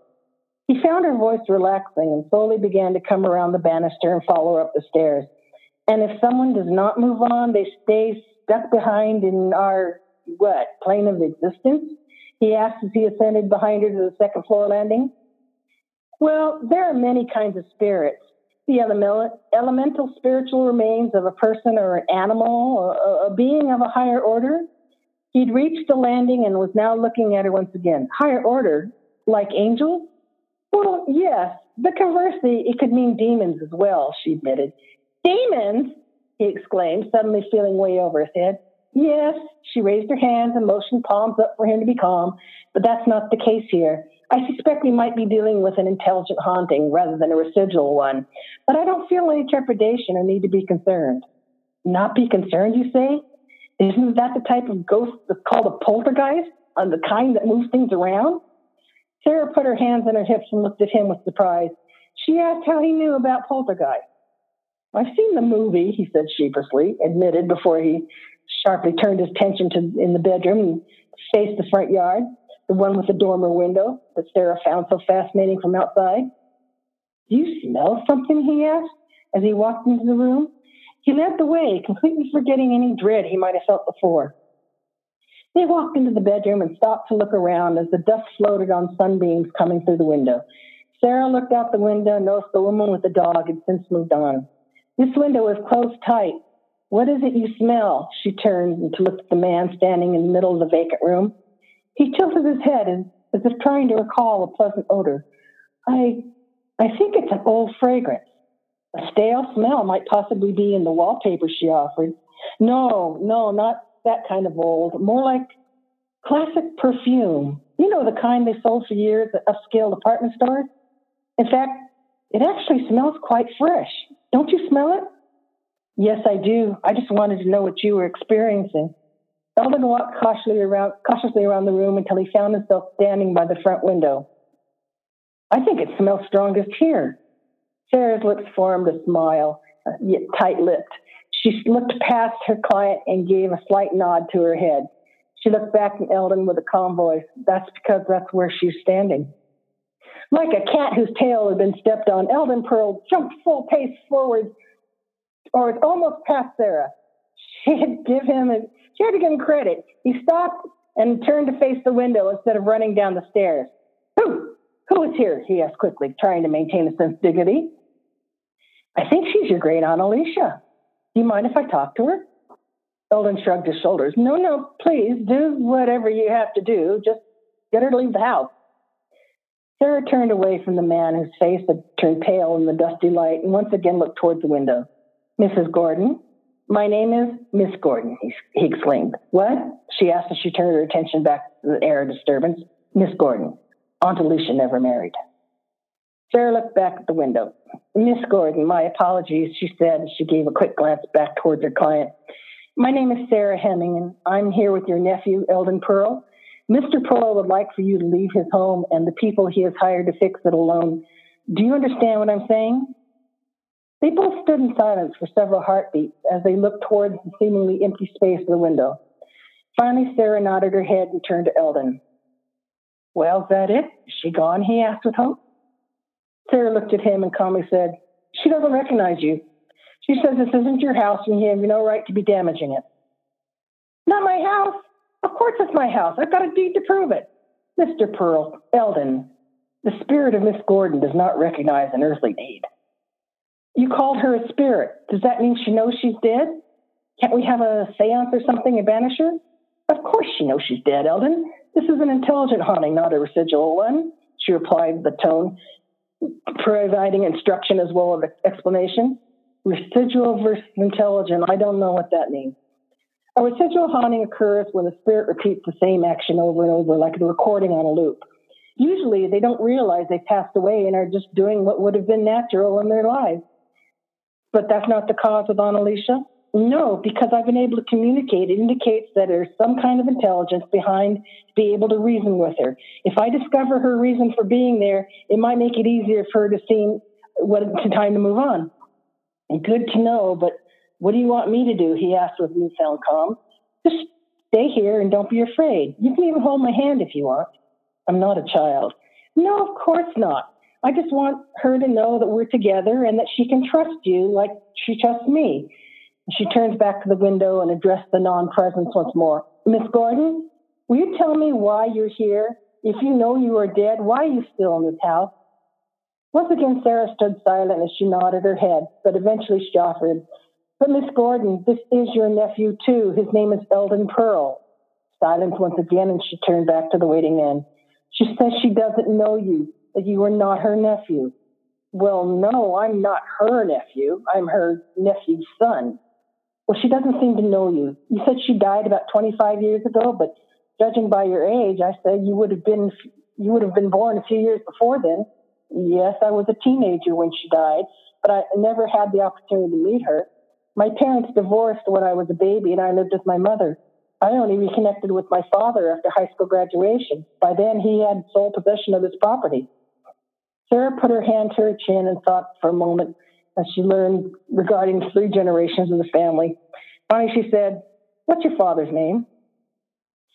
He found her voice relaxing and slowly began to come around the banister and follow her up the stairs. And if someone does not move on, they stay stuck behind in our, what, plane of existence? He asked as he ascended behind her to the second floor landing. Well, there are many kinds of spirits. The elemental spiritual remains of a person or an animal or a being of a higher order. He'd reached the landing and was now looking at her once again. Higher order? Like angels? Well, yes, but conversely, it could mean demons as well, she admitted. Demons? he exclaimed, suddenly feeling way over his head. Yes, she raised her hands and motioned palms up for him to be calm, but that's not the case here. I suspect we might be dealing with an intelligent haunting rather than a residual one, but I don't feel any trepidation or need to be concerned. Not be concerned, you say? Isn't that the type of ghost that's called a poltergeist, the kind that moves things around? Sarah put her hands on her hips and looked at him with surprise. She asked how he knew about poltergeist. I've seen the movie, he said sheepishly, admitted before he sharply turned his attention to in the bedroom and faced the front yard, the one with the dormer window that Sarah found so fascinating from outside. Do you smell something? he asked as he walked into the room. He led the way, completely forgetting any dread he might have felt before. They walked into the bedroom and stopped to look around as the dust floated on sunbeams coming through the window. Sarah looked out the window and noticed the woman with the dog had since moved on. This window is closed tight. What is it you smell? She turned to look at the man standing in the middle of the vacant room. He tilted his head as, if trying to recall a pleasant odor. I, I think it's an old fragrance. A stale smell might possibly be in the wallpaper she offered. No, no, not that kind of old. More like classic perfume. You know, the kind they sold for years at upscale department stores? In fact, it actually smells quite fresh. Don't you smell it? Yes, I do. I just wanted to know what you were experiencing. Eldon walked cautiously around, cautiously around the room until he found himself standing by the front window. I think it smells strongest here. Sarah's lips formed a smile, uh, yet tight lipped. She looked past her client and gave a slight nod to her head. She looked back at Eldon with a calm voice. That's because that's where she's standing. Like a cat whose tail had been stepped on, Eldon Pearl jumped full pace forward, or was almost past Sarah. She had give him a, she had to give him credit. He stopped and turned to face the window instead of running down the stairs. Who? Who is here? He asked quickly, trying to maintain a sense of dignity. I think she's your great aunt Alicia. Do you mind if I talk to her? Eldon shrugged his shoulders. No, no, please do whatever you have to do. Just get her to leave the house. Sarah turned away from the man whose face had turned pale in the dusty light and once again looked toward the window. Mrs. Gordon, my name is Miss Gordon, he, he exclaimed. What? She asked as she turned her attention back to the air disturbance. Miss Gordon. Aunt Alicia never married. Sarah looked back at the window. Miss Gordon, my apologies, she said as she gave a quick glance back towards her client. My name is Sarah Hemming, and I'm here with your nephew, Eldon Pearl. Mr. Pearl would like for you to leave his home and the people he has hired to fix it alone. Do you understand what I'm saying? They both stood in silence for several heartbeats as they looked towards the seemingly empty space of the window. Finally, Sarah nodded her head and turned to Eldon. Well, is that it? Is she gone? he asked with hope. Sarah looked at him and calmly said, She doesn't recognize you. She says this isn't your house and you have no right to be damaging it. Not my house. Of course it's my house. I've got a deed to prove it. Mr. Pearl, Eldon, the spirit of Miss Gordon does not recognize an earthly deed. You called her a spirit. Does that mean she knows she's dead? Can't we have a seance or something and banish her? Of course she knows she's dead, Eldon. This is an intelligent haunting, not a residual one, she replied the tone, providing instruction as well as explanation. Residual versus intelligent, I don't know what that means. A residual haunting occurs when the spirit repeats the same action over and over, like a recording on a loop. Usually they don't realize they passed away and are just doing what would have been natural in their lives. But that's not the cause of Aunt Alicia? No, because I've been able to communicate. It indicates that there's some kind of intelligence behind to be able to reason with her. If I discover her reason for being there, it might make it easier for her to see what it's time to move on. Good to know, but what do you want me to do? He asked with newfound calm. Just stay here and don't be afraid. You can even hold my hand if you want. I'm not a child. No, of course not. I just want her to know that we're together and that she can trust you like she trusts me. She turns back to the window and addressed the non presence once more. Miss Gordon, will you tell me why you're here? If you know you are dead, why are you still in this house? Once again, Sarah stood silent as she nodded her head, but eventually she offered, But Miss Gordon, this is your nephew too. His name is Eldon Pearl. Silence once again, and she turned back to the waiting men. She says she doesn't know you, that you are not her nephew. Well, no, I'm not her nephew. I'm her nephew's son. Well, she doesn't seem to know you. You said she died about 25 years ago, but judging by your age, I said you would have been you would have been born a few years before then. Yes, I was a teenager when she died, but I never had the opportunity to meet her. My parents divorced when I was a baby, and I lived with my mother. I only reconnected with my father after high school graduation. By then, he had sole possession of his property. Sarah put her hand to her chin and thought for a moment as she learned regarding three generations of the family. Finally, she said, What's your father's name?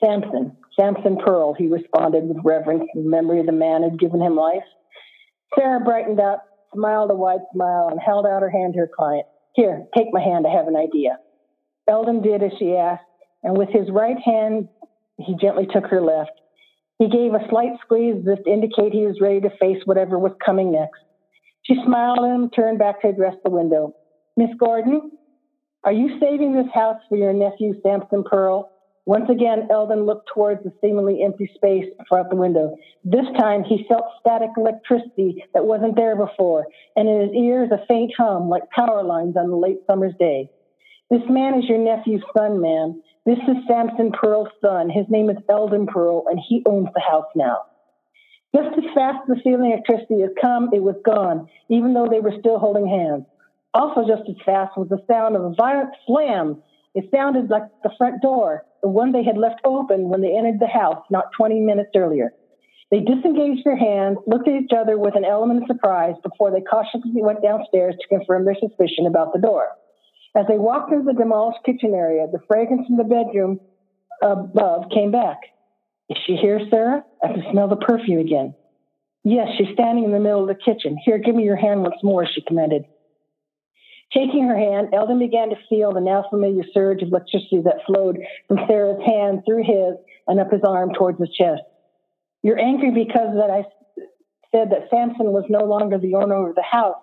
Samson. Samson Pearl, he responded with reverence in memory of the man who'd given him life. Sarah brightened up, smiled a wide smile, and held out her hand to her client. Here, take my hand. I have an idea. Eldon did as she asked, and with his right hand, he gently took her left. He gave a slight squeeze as if to indicate he was ready to face whatever was coming next. She smiled at him, turned back to address the window. Miss Gordon, are you saving this house for your nephew, Samson Pearl? Once again, Eldon looked towards the seemingly empty space front the window. This time, he felt static electricity that wasn't there before, and in his ears, a faint hum like power lines on a late summer's day. This man is your nephew's son, ma'am. This is Samson Pearl's son. His name is Eldon Pearl, and he owns the house now. Just as fast as the feeling electricity had come, it was gone, even though they were still holding hands. Also, just as fast was the sound of a violent slam. It sounded like the front door, the one they had left open when they entered the house not 20 minutes earlier. They disengaged their hands, looked at each other with an element of surprise before they cautiously went downstairs to confirm their suspicion about the door. As they walked through the demolished kitchen area, the fragrance from the bedroom above came back. Is she here, Sarah? I can smell the perfume again. Yes, she's standing in the middle of the kitchen. Here, give me your hand once more, she commanded. Taking her hand, Eldon began to feel the now familiar surge of electricity that flowed from Sarah's hand through his and up his arm towards his chest. You're angry because that I said that Samson was no longer the owner of the house,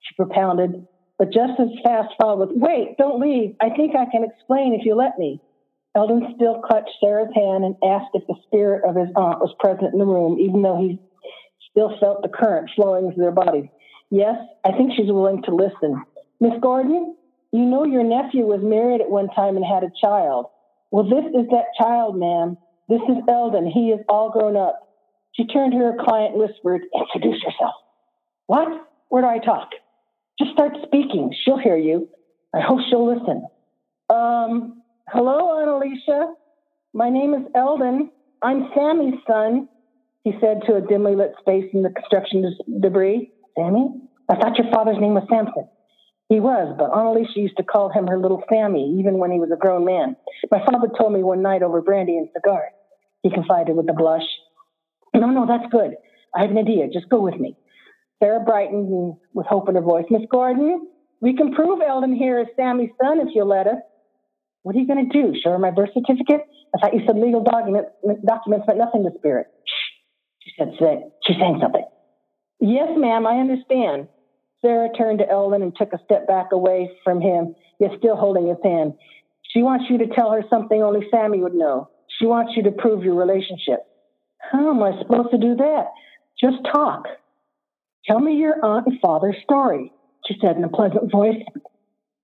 she propounded, but just as fast followed with, Wait, don't leave. I think I can explain if you let me. Eldon still clutched Sarah's hand and asked if the spirit of his aunt was present in the room, even though he still felt the current flowing through their bodies. Yes, I think she's willing to listen. Miss Gordon, you know your nephew was married at one time and had a child. Well, this is that child, ma'am. This is Eldon. He is all grown up. She turned to her client and whispered, Introduce yourself. What? Where do I talk? Just start speaking. She'll hear you. I hope she'll listen. Um, hello, Aunt Alicia. My name is Eldon. I'm Sammy's son, he said to a dimly lit space in the construction debris. Sammy? I thought your father's name was Samson. He was, but Aunt Alicia used to call him her little Sammy, even when he was a grown man. My father told me one night over brandy and cigars, he confided with a blush. No, no, that's good. I have an idea. Just go with me. Sarah brightened with hope in her voice. Miss Gordon, we can prove Eldon here is Sammy's son if you'll let us. What are you going to do? Show her my birth certificate? I thought you said legal document, documents meant nothing to Spirit. Shh, she said, she's saying something. Yes, ma'am, I understand. Sarah turned to Eldon and took a step back away from him, yet still holding his hand. She wants you to tell her something only Sammy would know. She wants you to prove your relationship. How am I supposed to do that? Just talk. Tell me your aunt and father's story, she said in a pleasant voice,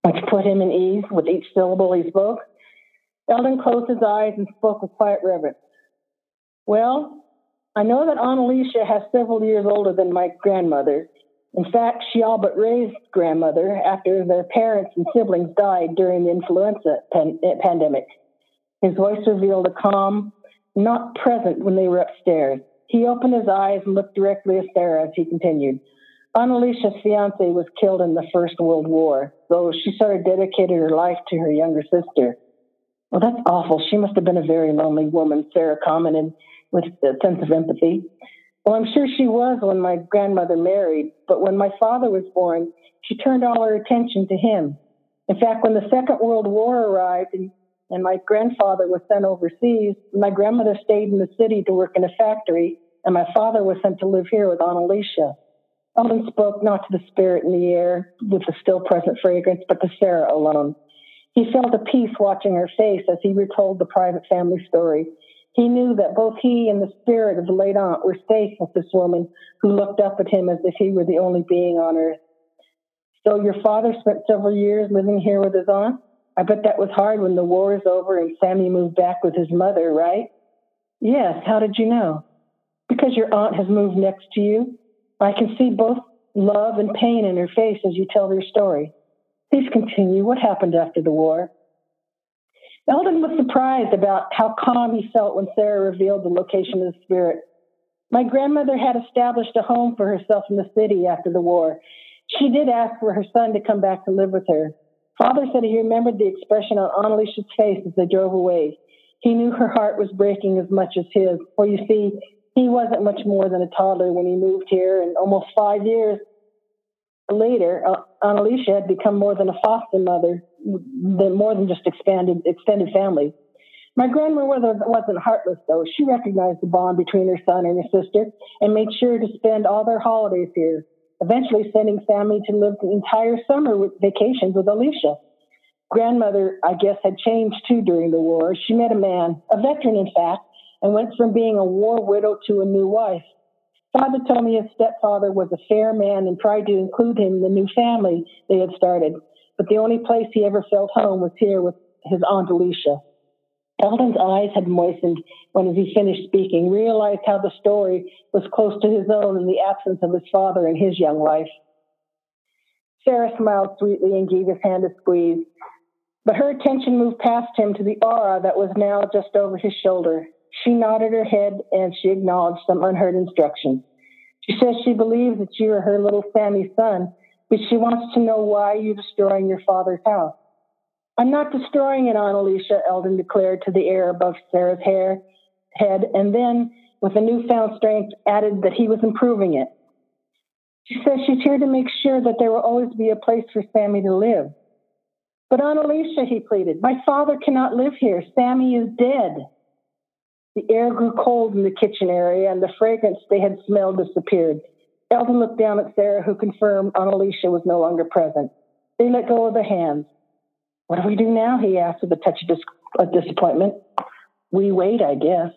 which put him at ease with each syllable he spoke. Eldon closed his eyes and spoke with quiet reverence. Well, I know that Aunt Alicia has several years older than my grandmother. In fact, she all but raised grandmother after their parents and siblings died during the influenza pan- eh, pandemic. His voice revealed a calm, not present when they were upstairs. He opened his eyes and looked directly at Sarah as he continued. Aunt Alicia's fiance was killed in the First World War, though she sort of dedicated her life to her younger sister. Well, that's awful. She must have been a very lonely woman, Sarah commented with a sense of empathy. Well, I'm sure she was when my grandmother married, but when my father was born, she turned all her attention to him. In fact, when the Second World War arrived and and my grandfather was sent overseas. My grandmother stayed in the city to work in a factory, and my father was sent to live here with Aunt Alicia. Eldon spoke not to the spirit in the air with the still present fragrance, but to Sarah alone. He felt a peace watching her face as he retold the private family story. He knew that both he and the spirit of the late aunt were safe with this woman who looked up at him as if he were the only being on earth. So your father spent several years living here with his aunt? I bet that was hard when the war is over and Sammy moved back with his mother, right? Yes. How did you know? Because your aunt has moved next to you. I can see both love and pain in her face as you tell their story. Please continue. What happened after the war? Eldon was surprised about how calm he felt when Sarah revealed the location of the spirit. My grandmother had established a home for herself in the city after the war. She did ask for her son to come back to live with her. Father said he remembered the expression on Aunt Alicia's face as they drove away. He knew her heart was breaking as much as his, for you see, he wasn't much more than a toddler when he moved here, and almost five years later, Aunt Alicia had become more than a foster mother, than more than just expanded extended family. My grandmother wasn't heartless, though. She recognized the bond between her son and her sister and made sure to spend all their holidays here eventually sending Sammy to live the entire summer with vacations with Alicia. Grandmother, I guess, had changed too during the war. She met a man, a veteran in fact, and went from being a war widow to a new wife. Father told me his stepfather was a fair man and tried to include him in the new family they had started, but the only place he ever felt home was here with his Aunt Alicia. Eldon's eyes had moistened when, as he finished speaking, realized how the story was close to his own in the absence of his father in his young life. Sarah smiled sweetly and gave his hand a squeeze, but her attention moved past him to the aura that was now just over his shoulder. She nodded her head and she acknowledged some unheard instructions. She says she believes that you are her little Sammy's son, but she wants to know why you're destroying your father's house. I'm not destroying it, Aunt Alicia, Eldon declared to the air above Sarah's hair, head, and then, with a newfound strength, added that he was improving it. She says she's here to make sure that there will always be a place for Sammy to live. But Aunt Alicia, he pleaded, my father cannot live here. Sammy is dead. The air grew cold in the kitchen area, and the fragrance they had smelled disappeared. Eldon looked down at Sarah, who confirmed Aunt Alicia was no longer present. They let go of their hands. What do we do now? He asked with a touch of, dis- of disappointment. We wait, I guess.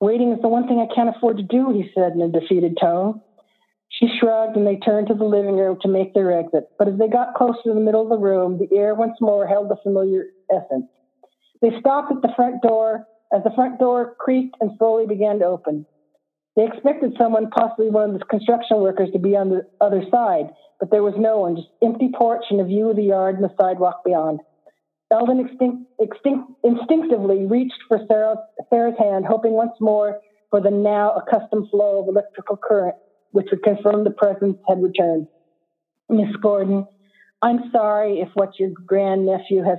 Waiting is the one thing I can't afford to do, he said in a defeated tone. She shrugged and they turned to the living room to make their exit. But as they got close to the middle of the room, the air once more held the familiar essence. They stopped at the front door as the front door creaked and slowly began to open. They expected someone, possibly one of the construction workers, to be on the other side, but there was no one, just empty porch and a view of the yard and the sidewalk beyond. Eldon extinct, extinct, instinctively reached for Sarah, Sarah's hand, hoping once more for the now accustomed flow of electrical current, which would confirm the presence had returned. Miss Gordon, I'm sorry if what your grandnephew has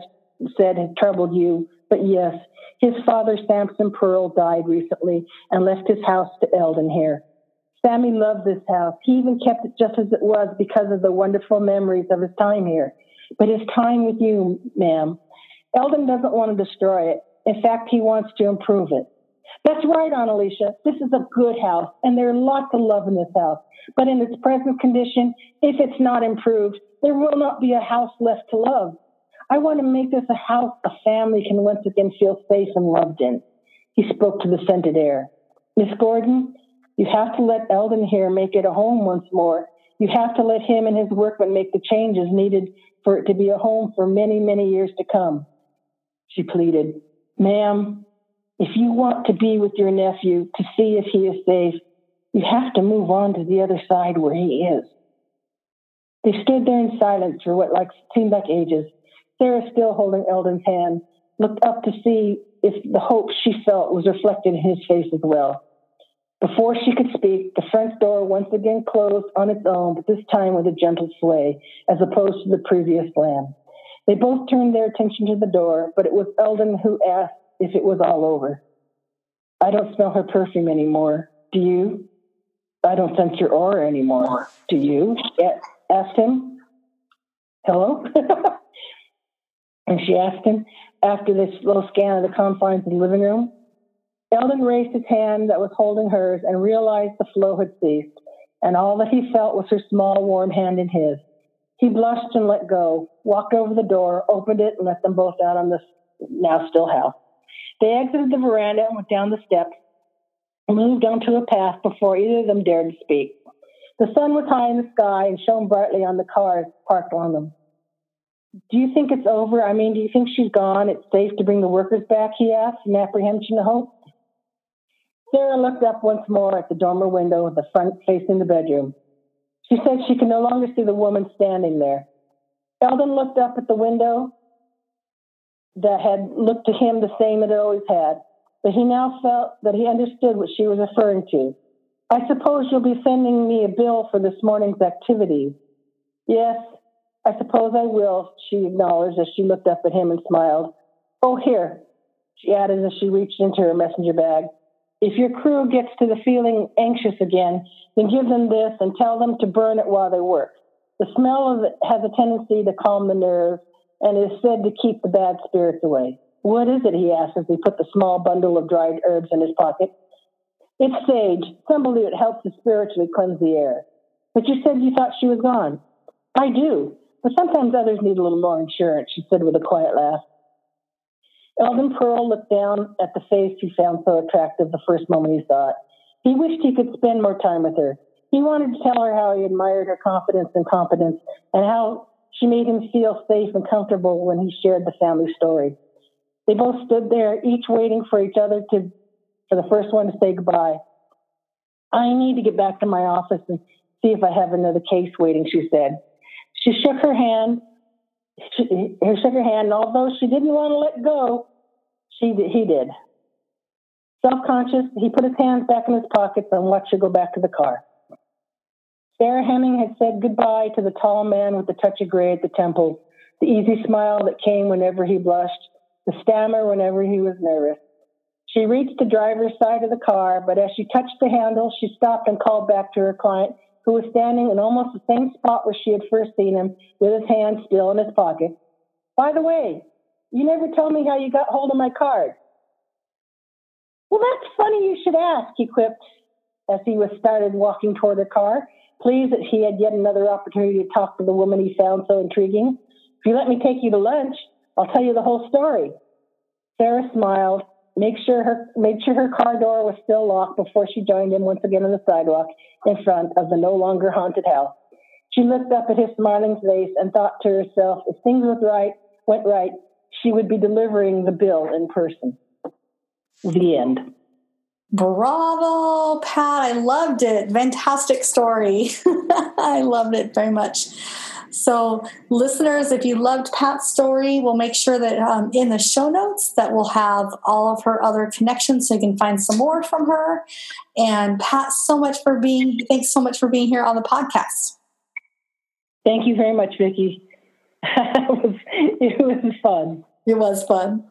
said has troubled you, but yes, his father, Samson Pearl, died recently and left his house to Eldon here. Sammy loved this house. He even kept it just as it was because of the wonderful memories of his time here. But his time with you, ma'am, Eldon doesn't want to destroy it. In fact, he wants to improve it. That's right, Aunt Alicia. This is a good house, and there are lots of love in this house. But in its present condition, if it's not improved, there will not be a house left to love. I want to make this a house a family can once again feel safe and loved in. He spoke to the scented air. Miss Gordon, you have to let Eldon here make it a home once more. You have to let him and his workmen make the changes needed for it to be a home for many, many years to come. She pleaded, Ma'am, if you want to be with your nephew to see if he is safe, you have to move on to the other side where he is. They stood there in silence for what like seemed like ages. Sarah, still holding Eldon's hand, looked up to see if the hope she felt was reflected in his face as well. Before she could speak, the front door once again closed on its own, but this time with a gentle sway, as opposed to the previous slam. They both turned their attention to the door, but it was Eldon who asked if it was all over. I don't smell her perfume anymore. Do you? I don't sense your aura anymore. Do you? asked him. Hello? and she asked him after this little scan of the confines of the living room. Eldon raised his hand that was holding hers and realized the flow had ceased, and all that he felt was her small, warm hand in his. He blushed and let go, walked over the door, opened it, and let them both out on the now still house. They exited the veranda and went down the steps, moved onto a path before either of them dared to speak. The sun was high in the sky and shone brightly on the cars parked on them. Do you think it's over? I mean, do you think she's gone? It's safe to bring the workers back? He asked in apprehension and hope. Sarah looked up once more at the dormer window with the front facing the bedroom. She said she could no longer see the woman standing there. Eldon looked up at the window that had looked to him the same it always had, but he now felt that he understood what she was referring to. I suppose you'll be sending me a bill for this morning's activities. Yes, I suppose I will, she acknowledged as she looked up at him and smiled. Oh, here, she added as she reached into her messenger bag. If your crew gets to the feeling anxious again, then give them this and tell them to burn it while they work. The smell of it has a tendency to calm the nerves and is said to keep the bad spirits away. What is it? he asked as he put the small bundle of dried herbs in his pocket. It's sage. Some believe it helps to spiritually cleanse the air. But you said you thought she was gone. I do, but sometimes others need a little more insurance, she said with a quiet laugh. Eldon Pearl looked down at the face he found so attractive the first moment he saw it. He wished he could spend more time with her. He wanted to tell her how he admired her confidence and competence and how she made him feel safe and comfortable when he shared the family story. They both stood there, each waiting for each other to, for the first one to say goodbye. I need to get back to my office and see if I have another case waiting, she said. She shook her hand. She, he shook her hand, and although she didn't want to let go, she he did. Self-conscious, he put his hands back in his pockets and watched her go back to the car. Sarah Hemming had said goodbye to the tall man with the touch of gray at the temples, the easy smile that came whenever he blushed, the stammer whenever he was nervous. She reached the driver's side of the car, but as she touched the handle, she stopped and called back to her client, who was standing in almost the same spot where she had first seen him, with his hand still in his pocket. By the way, you never told me how you got hold of my card. Well, that's funny you should ask, he quipped as he was started walking toward her car, pleased that he had yet another opportunity to talk to the woman he found so intriguing. If you let me take you to lunch, I'll tell you the whole story. Sarah smiled, made sure her, made sure her car door was still locked before she joined him once again on the sidewalk in front of the no longer haunted house. She looked up at his smiling face and thought to herself, if things went right, went right, she would be delivering the bill in person. The end. Bravo, Pat. I loved it. Fantastic story. I loved it very much. So, listeners, if you loved Pat's story, we'll make sure that um, in the show notes that we'll have all of her other connections so you can find some more from her. And Pat, so much for being thanks so much for being here on the podcast. Thank you very much, Vicki. it, was, it was fun. It was fun.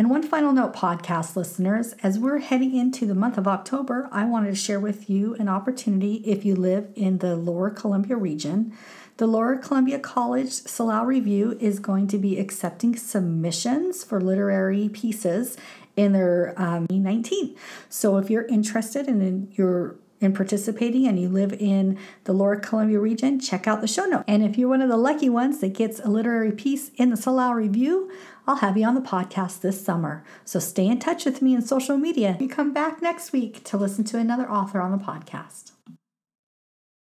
And one final note, podcast listeners, as we're heading into the month of October, I wanted to share with you an opportunity if you live in the Lower Columbia region. The Lower Columbia College Salal Review is going to be accepting submissions for literary pieces in their um, 19. So if you're interested and you're in participating and you live in the Lower Columbia region, check out the show note. And if you're one of the lucky ones that gets a literary piece in the Salal Review, I'll have you on the podcast this summer. So stay in touch with me in social media. You come back next week to listen to another author on the podcast.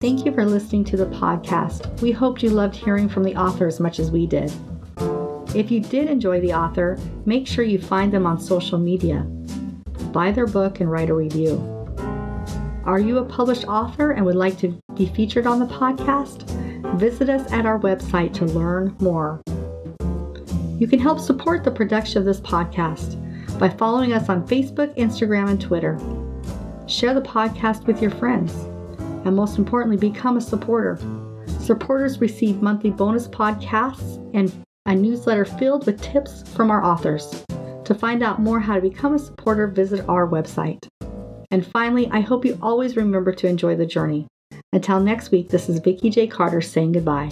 Thank you for listening to the podcast. We hoped you loved hearing from the author as much as we did. If you did enjoy the author, make sure you find them on social media. Buy their book and write a review. Are you a published author and would like to be featured on the podcast? Visit us at our website to learn more. You can help support the production of this podcast by following us on Facebook, Instagram, and Twitter. Share the podcast with your friends. And most importantly, become a supporter. Supporters receive monthly bonus podcasts and a newsletter filled with tips from our authors. To find out more how to become a supporter, visit our website. And finally, I hope you always remember to enjoy the journey. Until next week, this is Vicki J. Carter saying goodbye.